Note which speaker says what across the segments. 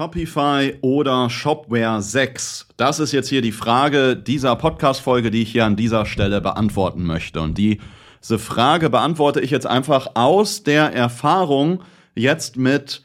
Speaker 1: Shopify oder Shopware 6? Das ist jetzt hier die Frage dieser Podcast-Folge, die ich hier an dieser Stelle beantworten möchte. Und diese Frage beantworte ich jetzt einfach aus der Erfahrung jetzt mit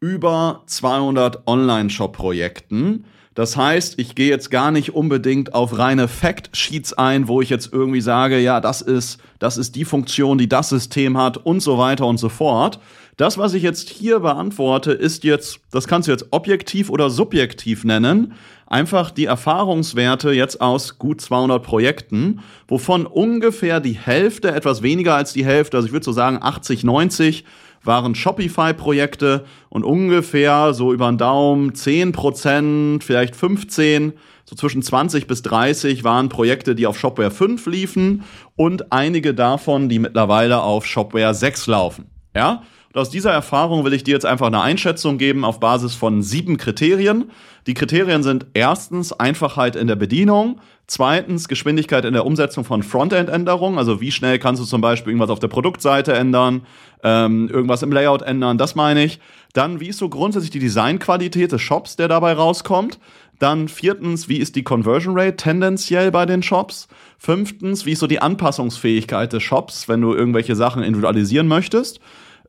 Speaker 1: über 200 Online-Shop-Projekten. Das heißt, ich gehe jetzt gar nicht unbedingt auf reine Fact-Sheets ein, wo ich jetzt irgendwie sage, ja, das ist, das ist die Funktion, die das System hat und so weiter und so fort. Das, was ich jetzt hier beantworte, ist jetzt, das kannst du jetzt objektiv oder subjektiv nennen, einfach die Erfahrungswerte jetzt aus gut 200 Projekten, wovon ungefähr die Hälfte, etwas weniger als die Hälfte, also ich würde so sagen 80, 90, waren Shopify-Projekte und ungefähr so über den Daumen 10 Prozent, vielleicht 15, so zwischen 20 bis 30 waren Projekte, die auf Shopware 5 liefen und einige davon, die mittlerweile auf Shopware 6 laufen. Ja? Und aus dieser Erfahrung will ich dir jetzt einfach eine Einschätzung geben auf Basis von sieben Kriterien. Die Kriterien sind erstens Einfachheit in der Bedienung, zweitens Geschwindigkeit in der Umsetzung von Frontend-Änderungen, also wie schnell kannst du zum Beispiel irgendwas auf der Produktseite ändern, ähm, irgendwas im Layout ändern, das meine ich. Dann, wie ist so grundsätzlich die Designqualität des Shops, der dabei rauskommt? Dann viertens, wie ist die Conversion Rate tendenziell bei den Shops? Fünftens, wie ist so die Anpassungsfähigkeit des Shops, wenn du irgendwelche Sachen individualisieren möchtest?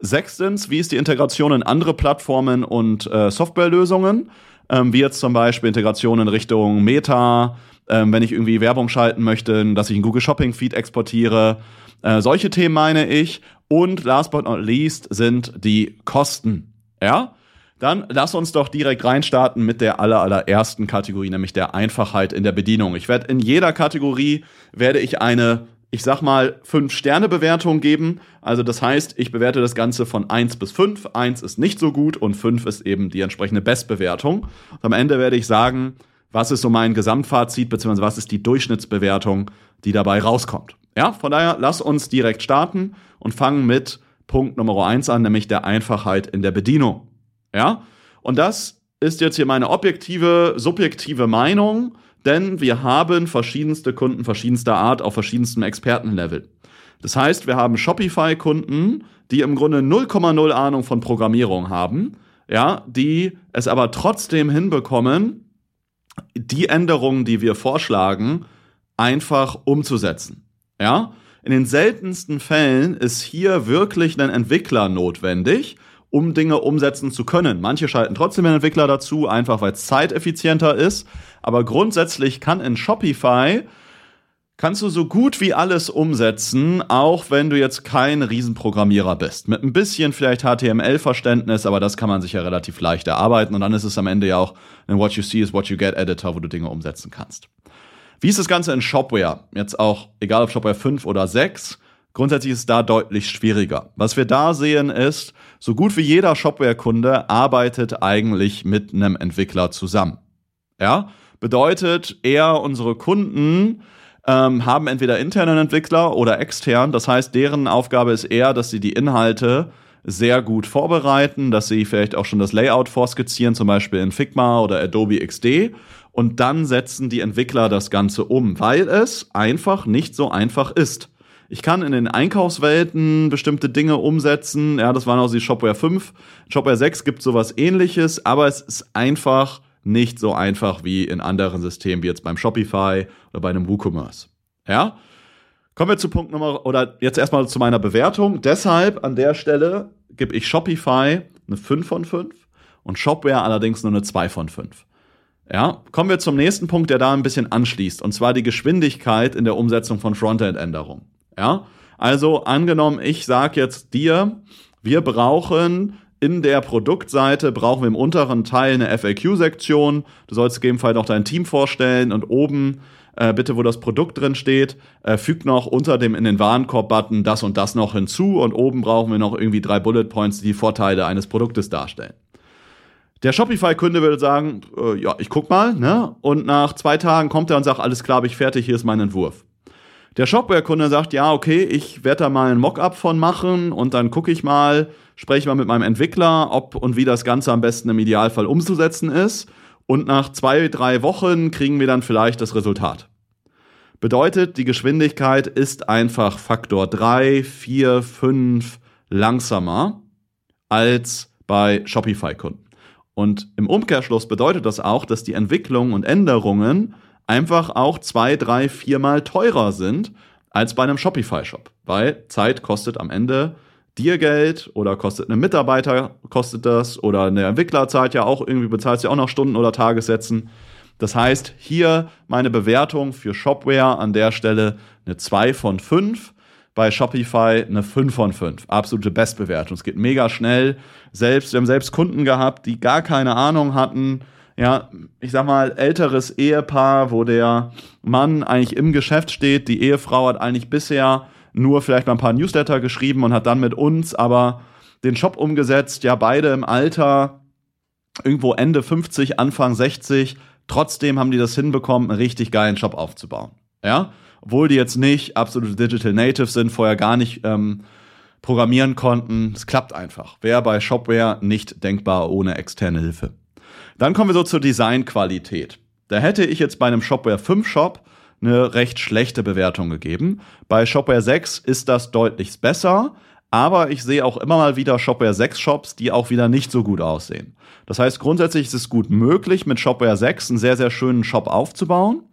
Speaker 1: Sechstens, wie ist die Integration in andere Plattformen und äh, Softwarelösungen? Ähm, wie jetzt zum Beispiel Integration in Richtung Meta, ähm, wenn ich irgendwie Werbung schalten möchte, dass ich einen Google Shopping Feed exportiere. Äh, solche Themen meine ich. Und last but not least sind die Kosten. Ja? Dann lass uns doch direkt reinstarten mit der aller, allerersten Kategorie, nämlich der Einfachheit in der Bedienung. Ich werde in jeder Kategorie werde ich eine ich sag mal, fünf Sterne Bewertung geben. Also das heißt, ich bewerte das Ganze von eins bis fünf. Eins ist nicht so gut und fünf ist eben die entsprechende Bestbewertung. Und am Ende werde ich sagen, was ist so mein Gesamtfazit, beziehungsweise was ist die Durchschnittsbewertung, die dabei rauskommt. Ja, von daher, lass uns direkt starten und fangen mit Punkt Nummer eins an, nämlich der Einfachheit in der Bedienung. Ja, und das ist jetzt hier meine objektive, subjektive Meinung denn wir haben verschiedenste Kunden verschiedenster Art auf verschiedenstem Expertenlevel. Das heißt, wir haben Shopify-Kunden, die im Grunde 0,0 Ahnung von Programmierung haben, ja, die es aber trotzdem hinbekommen, die Änderungen, die wir vorschlagen, einfach umzusetzen. Ja? In den seltensten Fällen ist hier wirklich ein Entwickler notwendig, um Dinge umsetzen zu können. Manche schalten trotzdem einen Entwickler dazu, einfach weil es zeiteffizienter ist. Aber grundsätzlich kann in Shopify kannst du so gut wie alles umsetzen, auch wenn du jetzt kein Riesenprogrammierer bist. Mit ein bisschen vielleicht HTML-Verständnis, aber das kann man sich ja relativ leicht erarbeiten und dann ist es am Ende ja auch ein What You See is What You Get Editor, wo du Dinge umsetzen kannst. Wie ist das Ganze in Shopware? Jetzt auch, egal ob Shopware 5 oder 6, grundsätzlich ist es da deutlich schwieriger. Was wir da sehen ist, so gut wie jeder Shopware-Kunde arbeitet eigentlich mit einem Entwickler zusammen. Ja? Bedeutet, eher unsere Kunden ähm, haben entweder internen Entwickler oder extern. Das heißt, deren Aufgabe ist eher, dass sie die Inhalte sehr gut vorbereiten, dass sie vielleicht auch schon das Layout vorskizzieren, zum Beispiel in Figma oder Adobe XD. Und dann setzen die Entwickler das Ganze um, weil es einfach nicht so einfach ist. Ich kann in den Einkaufswelten bestimmte Dinge umsetzen. Ja, das waren auch die Shopware 5. Shopware 6 gibt sowas ähnliches, aber es ist einfach nicht so einfach wie in anderen Systemen, wie jetzt beim Shopify oder bei einem WooCommerce. Ja? Kommen wir zu Punkt Nummer, oder jetzt erstmal zu meiner Bewertung. Deshalb an der Stelle gebe ich Shopify eine 5 von 5 und Shopware allerdings nur eine 2 von 5. Ja, kommen wir zum nächsten Punkt, der da ein bisschen anschließt, und zwar die Geschwindigkeit in der Umsetzung von Frontend-Änderungen. Ja, also angenommen, ich sage jetzt dir, wir brauchen in der Produktseite brauchen wir im unteren Teil eine FAQ-Sektion. Du sollst gegebenenfalls noch dein Team vorstellen und oben äh, bitte, wo das Produkt drin steht, äh, fügt noch unter dem in den Warenkorb-Button das und das noch hinzu und oben brauchen wir noch irgendwie drei Bullet Points, die die Vorteile eines Produktes darstellen. Der Shopify-Kunde würde sagen, äh, ja, ich guck mal, ne? Und nach zwei Tagen kommt er und sagt, alles klar, hab ich fertig, hier ist mein Entwurf. Der Shopware-Kunde sagt, ja, okay, ich werde da mal ein Mockup von machen und dann gucke ich mal, spreche mal mit meinem Entwickler, ob und wie das Ganze am besten im Idealfall umzusetzen ist. Und nach zwei, drei Wochen kriegen wir dann vielleicht das Resultat. Bedeutet, die Geschwindigkeit ist einfach Faktor drei, vier, fünf langsamer als bei Shopify-Kunden. Und im Umkehrschluss bedeutet das auch, dass die Entwicklungen und Änderungen einfach auch zwei, drei, viermal teurer sind als bei einem Shopify-Shop. Weil Zeit kostet am Ende dir Geld oder kostet einem Mitarbeiter kostet das oder eine Entwicklerzeit ja auch irgendwie bezahlst du ja auch noch Stunden oder Tagessätzen. Das heißt, hier meine Bewertung für Shopware an der Stelle eine 2 von 5 bei Shopify eine 5 von 5. Absolute Bestbewertung. Es geht mega schnell. Selbst, wir haben selbst Kunden gehabt, die gar keine Ahnung hatten. Ja, ich sag mal, älteres Ehepaar, wo der Mann eigentlich im Geschäft steht, die Ehefrau hat eigentlich bisher nur vielleicht mal ein paar Newsletter geschrieben und hat dann mit uns aber den Shop umgesetzt. Ja, beide im Alter irgendwo Ende 50, Anfang 60. Trotzdem haben die das hinbekommen, einen richtig geilen Shop aufzubauen. Ja, obwohl die jetzt nicht absolute Digital Natives sind, vorher gar nicht ähm, programmieren konnten. Es klappt einfach. Wäre bei Shopware nicht denkbar ohne externe Hilfe. Dann kommen wir so zur Designqualität. Da hätte ich jetzt bei einem Shopware 5 Shop eine recht schlechte Bewertung gegeben. Bei Shopware 6 ist das deutlich besser, aber ich sehe auch immer mal wieder Shopware 6 Shops, die auch wieder nicht so gut aussehen. Das heißt, grundsätzlich ist es gut möglich, mit Shopware 6 einen sehr, sehr schönen Shop aufzubauen.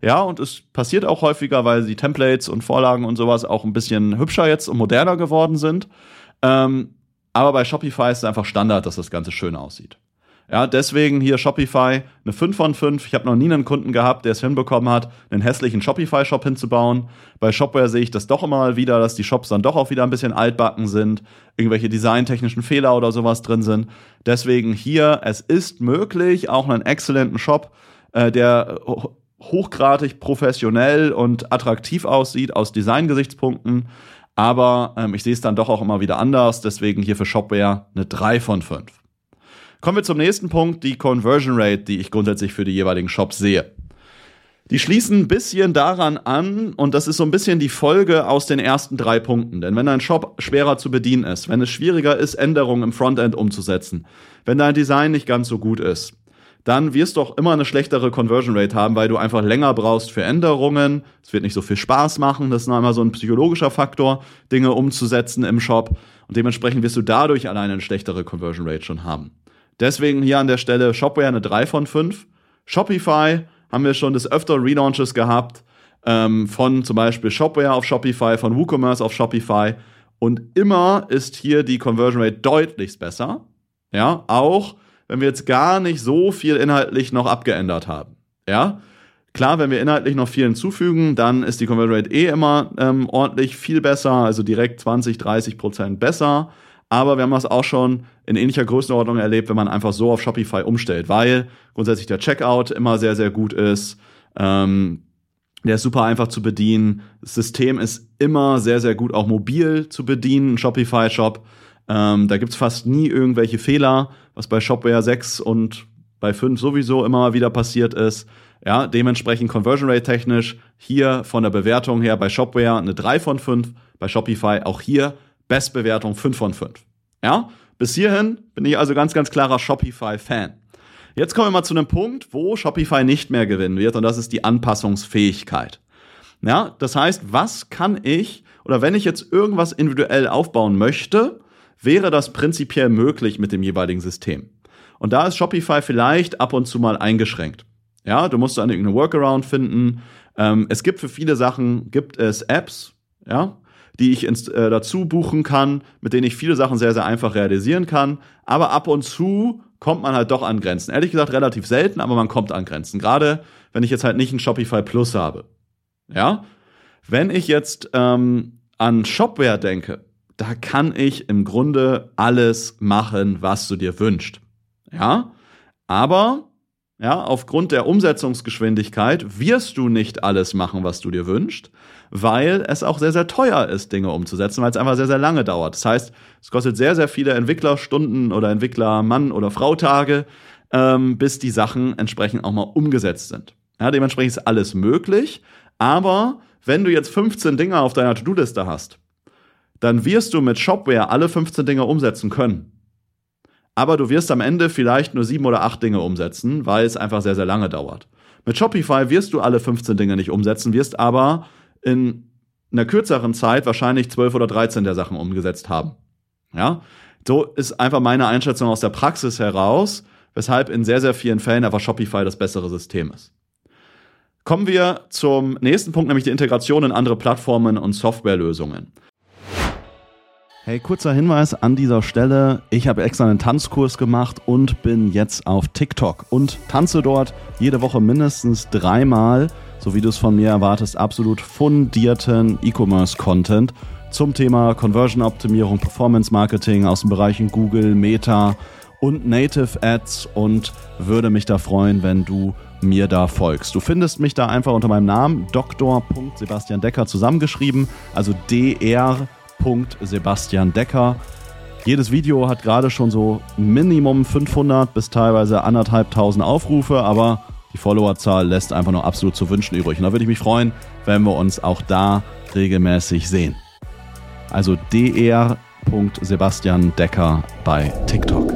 Speaker 1: Ja, und es passiert auch häufiger, weil die Templates und Vorlagen und sowas auch ein bisschen hübscher jetzt und moderner geworden sind. Ähm, aber bei Shopify ist es einfach Standard, dass das Ganze schön aussieht. Ja, deswegen hier Shopify eine 5 von 5. Ich habe noch nie einen Kunden gehabt, der es hinbekommen hat, einen hässlichen Shopify-Shop hinzubauen. Bei Shopware sehe ich das doch immer wieder, dass die Shops dann doch auch wieder ein bisschen altbacken sind, irgendwelche designtechnischen Fehler oder sowas drin sind. Deswegen hier, es ist möglich, auch einen exzellenten Shop, äh, der hochgradig professionell und attraktiv aussieht aus Design-Gesichtspunkten. Aber ähm, ich sehe es dann doch auch immer wieder anders. Deswegen hier für Shopware eine 3 von 5. Kommen wir zum nächsten Punkt, die Conversion Rate, die ich grundsätzlich für die jeweiligen Shops sehe. Die schließen ein bisschen daran an, und das ist so ein bisschen die Folge aus den ersten drei Punkten. Denn wenn dein Shop schwerer zu bedienen ist, wenn es schwieriger ist, Änderungen im Frontend umzusetzen, wenn dein Design nicht ganz so gut ist, dann wirst du auch immer eine schlechtere Conversion Rate haben, weil du einfach länger brauchst für Änderungen. Es wird nicht so viel Spaß machen. Das ist noch einmal so ein psychologischer Faktor, Dinge umzusetzen im Shop. Und dementsprechend wirst du dadurch alleine eine schlechtere Conversion Rate schon haben. Deswegen hier an der Stelle Shopware eine 3 von 5. Shopify haben wir schon des öfter Relaunches gehabt. Ähm, von zum Beispiel Shopware auf Shopify, von WooCommerce auf Shopify. Und immer ist hier die Conversion Rate deutlich besser. Ja, auch wenn wir jetzt gar nicht so viel inhaltlich noch abgeändert haben. Ja, klar, wenn wir inhaltlich noch viel hinzufügen, dann ist die Conversion Rate eh immer ähm, ordentlich viel besser, also direkt 20, 30 Prozent besser. Aber wir haben das auch schon in ähnlicher Größenordnung erlebt, wenn man einfach so auf Shopify umstellt, weil grundsätzlich der Checkout immer sehr, sehr gut ist. Ähm, der ist super einfach zu bedienen. Das System ist immer sehr, sehr gut auch mobil zu bedienen, Shopify-Shop. Ähm, da gibt's fast nie irgendwelche Fehler, was bei Shopware 6 und bei 5 sowieso immer wieder passiert ist. Ja, dementsprechend Conversion Rate technisch hier von der Bewertung her bei Shopware eine 3 von 5, bei Shopify auch hier Bestbewertung 5 von 5. Ja, bis hierhin bin ich also ganz, ganz klarer Shopify-Fan. Jetzt kommen wir mal zu einem Punkt, wo Shopify nicht mehr gewinnen wird, und das ist die Anpassungsfähigkeit. Ja, das heißt, was kann ich, oder wenn ich jetzt irgendwas individuell aufbauen möchte, wäre das prinzipiell möglich mit dem jeweiligen System. Und da ist Shopify vielleicht ab und zu mal eingeschränkt. Ja, du musst dann irgendeine Workaround finden. Ähm, es gibt für viele Sachen, gibt es Apps, ja, die ich ins, äh, dazu buchen kann, mit denen ich viele Sachen sehr, sehr einfach realisieren kann. Aber ab und zu kommt man halt doch an Grenzen. Ehrlich gesagt relativ selten, aber man kommt an Grenzen. Gerade wenn ich jetzt halt nicht ein Shopify Plus habe. Ja, wenn ich jetzt ähm, an Shopware denke, da kann ich im Grunde alles machen, was du dir wünschst. Ja, aber ja, aufgrund der Umsetzungsgeschwindigkeit wirst du nicht alles machen, was du dir wünschst, weil es auch sehr, sehr teuer ist, Dinge umzusetzen, weil es einfach sehr, sehr lange dauert. Das heißt, es kostet sehr, sehr viele Entwicklerstunden oder Entwicklermann- oder Frau-Tage, ähm, bis die Sachen entsprechend auch mal umgesetzt sind. Ja, dementsprechend ist alles möglich, aber wenn du jetzt 15 Dinge auf deiner To-Do-Liste hast, dann wirst du mit Shopware alle 15 Dinge umsetzen können. Aber du wirst am Ende vielleicht nur sieben oder acht Dinge umsetzen, weil es einfach sehr, sehr lange dauert. Mit Shopify wirst du alle 15 Dinge nicht umsetzen, wirst aber in einer kürzeren Zeit wahrscheinlich 12 oder 13 der Sachen umgesetzt haben. Ja, so ist einfach meine Einschätzung aus der Praxis heraus, weshalb in sehr, sehr vielen Fällen einfach Shopify das bessere System ist. Kommen wir zum nächsten Punkt, nämlich die Integration in andere Plattformen und Softwarelösungen. Hey, kurzer Hinweis an dieser Stelle. Ich habe extra einen Tanzkurs gemacht und bin jetzt auf TikTok und tanze dort jede Woche mindestens dreimal, so wie du es von mir erwartest, absolut fundierten E-Commerce-Content zum Thema Conversion-Optimierung, Performance-Marketing aus den Bereichen Google, Meta und Native Ads und würde mich da freuen, wenn du mir da folgst. Du findest mich da einfach unter meinem Namen Dr. Sebastian Decker zusammengeschrieben, also dr. Sebastian Decker. Jedes Video hat gerade schon so Minimum 500 bis teilweise anderthalbtausend Aufrufe, aber die Followerzahl lässt einfach nur absolut zu wünschen übrig. Und da würde ich mich freuen, wenn wir uns auch da regelmäßig sehen. Also dr. Sebastian Decker bei TikTok.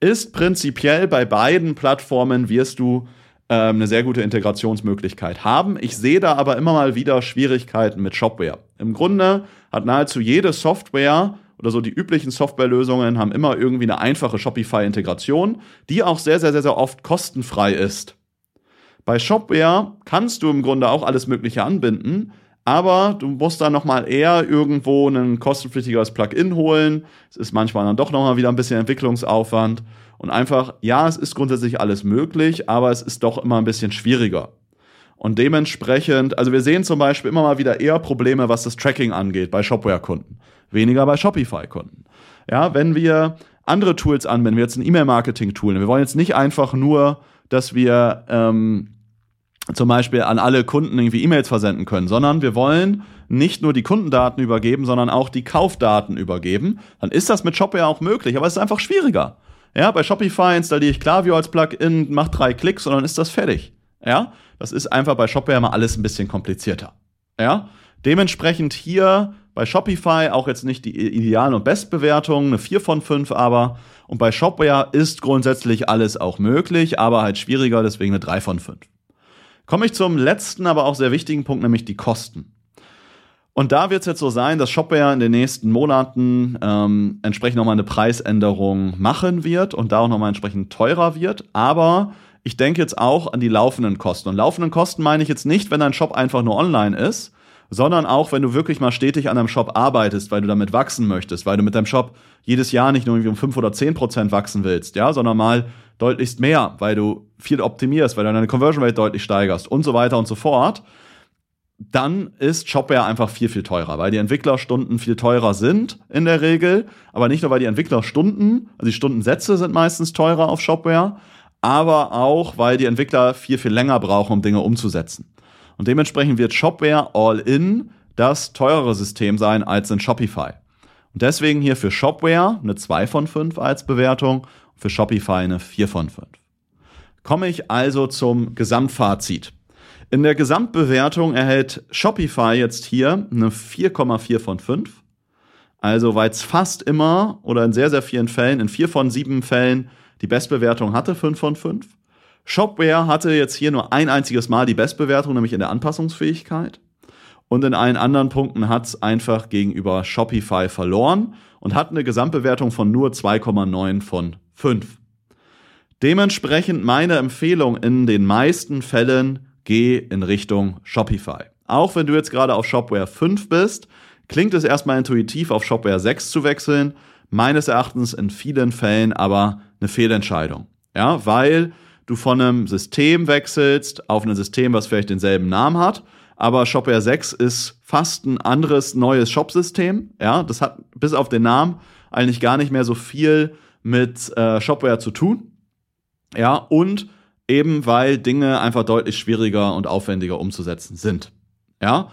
Speaker 1: Ist prinzipiell bei beiden Plattformen wirst du ähm, eine sehr gute Integrationsmöglichkeit haben. Ich sehe da aber immer mal wieder Schwierigkeiten mit Shopware. Im Grunde hat nahezu jede Software oder so die üblichen Softwarelösungen haben immer irgendwie eine einfache Shopify-Integration, die auch sehr, sehr, sehr, sehr oft kostenfrei ist. Bei Shopware kannst du im Grunde auch alles Mögliche anbinden, aber du musst dann nochmal eher irgendwo ein kostenpflichtiges Plugin holen. Es ist manchmal dann doch nochmal wieder ein bisschen Entwicklungsaufwand. Und einfach, ja, es ist grundsätzlich alles möglich, aber es ist doch immer ein bisschen schwieriger. Und dementsprechend, also wir sehen zum Beispiel immer mal wieder eher Probleme, was das Tracking angeht bei Shopware-Kunden. Weniger bei Shopify-Kunden. Ja, wenn wir andere Tools anwenden, wir jetzt ein E-Mail-Marketing-Tool, wir wollen jetzt nicht einfach nur, dass wir ähm, zum Beispiel an alle Kunden irgendwie E-Mails versenden können, sondern wir wollen nicht nur die Kundendaten übergeben, sondern auch die Kaufdaten übergeben, dann ist das mit Shopware auch möglich, aber es ist einfach schwieriger. Ja, bei Shopify installiere ich Klaviyo als Plugin, mache drei Klicks und dann ist das fertig. Ja, das ist einfach bei Shopware mal alles ein bisschen komplizierter. Ja, dementsprechend hier bei Shopify auch jetzt nicht die idealen und Bestbewertungen, eine 4 von 5 aber. Und bei Shopware ist grundsätzlich alles auch möglich, aber halt schwieriger, deswegen eine 3 von 5. Komme ich zum letzten, aber auch sehr wichtigen Punkt, nämlich die Kosten. Und da wird es jetzt so sein, dass Shopware in den nächsten Monaten ähm, entsprechend nochmal eine Preisänderung machen wird und da auch nochmal entsprechend teurer wird. Aber ich denke jetzt auch an die laufenden Kosten. Und laufenden Kosten meine ich jetzt nicht, wenn dein Shop einfach nur online ist, sondern auch, wenn du wirklich mal stetig an deinem Shop arbeitest, weil du damit wachsen möchtest, weil du mit deinem Shop jedes Jahr nicht nur irgendwie um 5 oder 10 Prozent wachsen willst, ja, sondern mal deutlichst mehr, weil du viel optimierst, weil du deine Conversion Rate deutlich steigerst und so weiter und so fort, dann ist Shopware einfach viel, viel teurer, weil die Entwicklerstunden viel teurer sind in der Regel, aber nicht nur, weil die Entwicklerstunden, also die Stundensätze sind meistens teurer auf Shopware, aber auch, weil die Entwickler viel, viel länger brauchen, um Dinge umzusetzen. Und dementsprechend wird Shopware All-In das teurere System sein als in Shopify. Und deswegen hier für Shopware eine 2 von 5 als Bewertung für Shopify eine 4 von 5. Komme ich also zum Gesamtfazit. In der Gesamtbewertung erhält Shopify jetzt hier eine 4,4 von 5. Also weil es fast immer oder in sehr, sehr vielen Fällen, in vier von sieben Fällen die Bestbewertung hatte, 5 von 5. Shopware hatte jetzt hier nur ein einziges Mal die Bestbewertung, nämlich in der Anpassungsfähigkeit. Und in allen anderen Punkten hat es einfach gegenüber Shopify verloren und hat eine Gesamtbewertung von nur 2,9 von 5. Dementsprechend meine Empfehlung in den meisten Fällen, geh in Richtung Shopify. Auch wenn du jetzt gerade auf Shopware 5 bist, klingt es erstmal intuitiv, auf Shopware 6 zu wechseln. Meines Erachtens in vielen Fällen aber eine Fehlentscheidung. Ja, weil du von einem System wechselst auf ein System, was vielleicht denselben Namen hat, aber Shopware 6 ist fast ein anderes neues Shopsystem. Ja, das hat bis auf den Namen eigentlich gar nicht mehr so viel mit äh, Shopware zu tun. Ja, und eben weil Dinge einfach deutlich schwieriger und aufwendiger umzusetzen sind. Ja,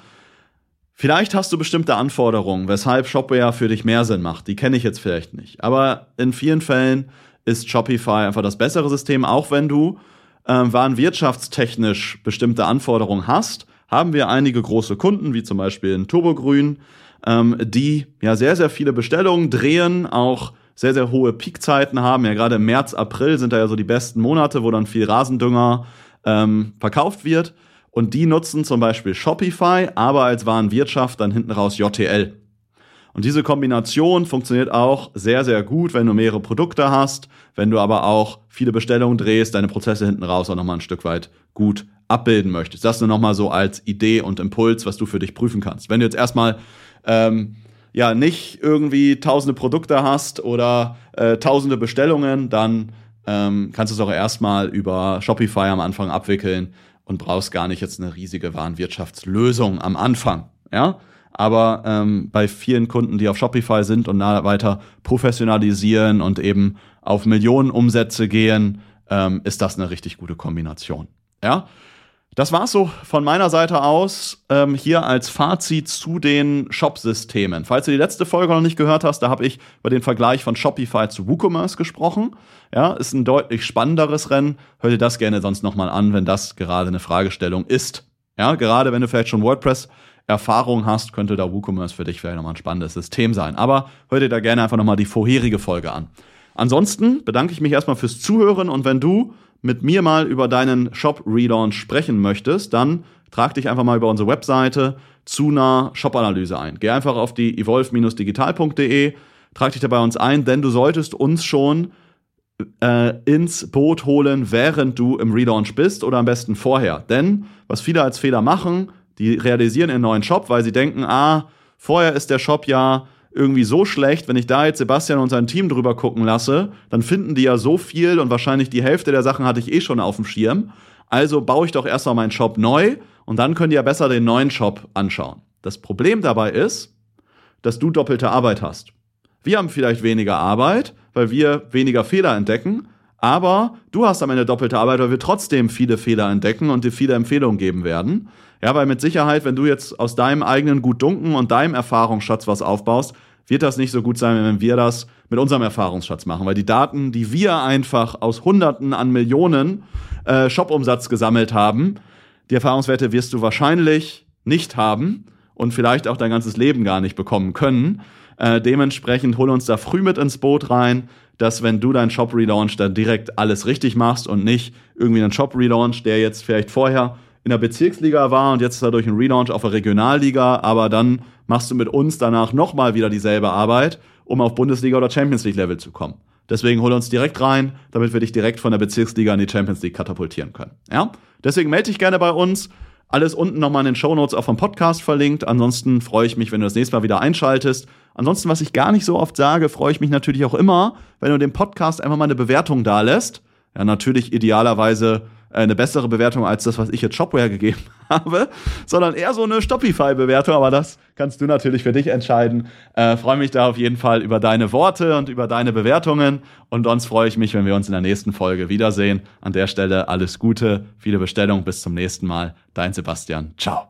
Speaker 1: Vielleicht hast du bestimmte Anforderungen, weshalb Shopware für dich mehr Sinn macht. Die kenne ich jetzt vielleicht nicht. Aber in vielen Fällen ist Shopify einfach das bessere System, auch wenn du äh, warenwirtschaftstechnisch bestimmte Anforderungen hast. Haben wir einige große Kunden, wie zum Beispiel in Turbogrün, ähm, die ja sehr, sehr viele Bestellungen drehen, auch sehr, sehr hohe Peakzeiten haben. Ja, gerade im März, April sind da ja so die besten Monate, wo dann viel Rasendünger ähm, verkauft wird. Und die nutzen zum Beispiel Shopify, aber als Warenwirtschaft dann hinten raus JTL. Und diese Kombination funktioniert auch sehr, sehr gut, wenn du mehrere Produkte hast, wenn du aber auch viele Bestellungen drehst, deine Prozesse hinten raus auch nochmal ein Stück weit gut abbilden möchtest. Das nur nochmal so als Idee und Impuls, was du für dich prüfen kannst. Wenn du jetzt erstmal ähm, ja nicht irgendwie tausende Produkte hast oder äh, tausende Bestellungen, dann ähm, kannst du es auch erstmal über Shopify am Anfang abwickeln und brauchst gar nicht jetzt eine riesige Warenwirtschaftslösung am Anfang. Ja, aber ähm, bei vielen Kunden, die auf Shopify sind und weiter professionalisieren und eben auf Millionen Umsätze gehen, ähm, ist das eine richtig gute Kombination. Ja, das war's so von meiner Seite aus ähm, hier als Fazit zu den Shop-Systemen. Falls du die letzte Folge noch nicht gehört hast, da habe ich über den Vergleich von Shopify zu WooCommerce gesprochen. Ja, ist ein deutlich spannenderes Rennen. Hör dir das gerne sonst nochmal an, wenn das gerade eine Fragestellung ist. Ja, gerade wenn du vielleicht schon WordPress Erfahrung hast, könnte da WooCommerce für dich vielleicht nochmal ein spannendes System sein. Aber hör dir da gerne einfach nochmal die vorherige Folge an. Ansonsten bedanke ich mich erstmal fürs Zuhören und wenn du mit mir mal über deinen Shop-Relaunch sprechen möchtest, dann trag dich einfach mal über unsere Webseite zu einer Shop-Analyse ein. Geh einfach auf die evolve-digital.de, trag dich dabei uns ein, denn du solltest uns schon äh, ins Boot holen, während du im Relaunch bist oder am besten vorher. Denn was viele als Fehler machen, die realisieren ihren neuen Shop, weil sie denken, ah, vorher ist der Shop ja irgendwie so schlecht, wenn ich da jetzt Sebastian und sein Team drüber gucken lasse, dann finden die ja so viel und wahrscheinlich die Hälfte der Sachen hatte ich eh schon auf dem Schirm. Also baue ich doch erstmal meinen Shop neu und dann könnt ihr ja besser den neuen Shop anschauen. Das Problem dabei ist, dass du doppelte Arbeit hast. Wir haben vielleicht weniger Arbeit, weil wir weniger Fehler entdecken, aber du hast am Ende doppelte Arbeit, weil wir trotzdem viele Fehler entdecken und dir viele Empfehlungen geben werden. Ja, weil mit Sicherheit, wenn du jetzt aus deinem eigenen Gutdunken und deinem Erfahrungsschatz was aufbaust, wird das nicht so gut sein, wenn wir das mit unserem Erfahrungsschatz machen, weil die Daten, die wir einfach aus Hunderten an Millionen äh, Shop-Umsatz gesammelt haben, die Erfahrungswerte wirst du wahrscheinlich nicht haben und vielleicht auch dein ganzes Leben gar nicht bekommen können. Äh, dementsprechend hol uns da früh mit ins Boot rein, dass wenn du deinen Shop-Relaunch dann direkt alles richtig machst und nicht irgendwie einen Shop-Relaunch, der jetzt vielleicht vorher in der Bezirksliga war und jetzt ist er durch einen Relaunch auf der Regionalliga, aber dann machst du mit uns danach nochmal wieder dieselbe Arbeit, um auf Bundesliga oder Champions League Level zu kommen. Deswegen hol uns direkt rein, damit wir dich direkt von der Bezirksliga in die Champions League katapultieren können. Ja? Deswegen melde dich gerne bei uns. Alles unten nochmal in den Show Notes auch vom Podcast verlinkt. Ansonsten freue ich mich, wenn du das nächste Mal wieder einschaltest. Ansonsten, was ich gar nicht so oft sage, freue ich mich natürlich auch immer, wenn du dem Podcast einfach mal eine Bewertung da lässt. Ja, natürlich idealerweise eine bessere Bewertung als das, was ich jetzt Shopware gegeben habe, sondern eher so eine Stopify-Bewertung. Aber das kannst du natürlich für dich entscheiden. Äh, freue mich da auf jeden Fall über deine Worte und über deine Bewertungen. Und sonst freue ich mich, wenn wir uns in der nächsten Folge wiedersehen. An der Stelle alles Gute, viele Bestellungen. Bis zum nächsten Mal. Dein Sebastian. Ciao.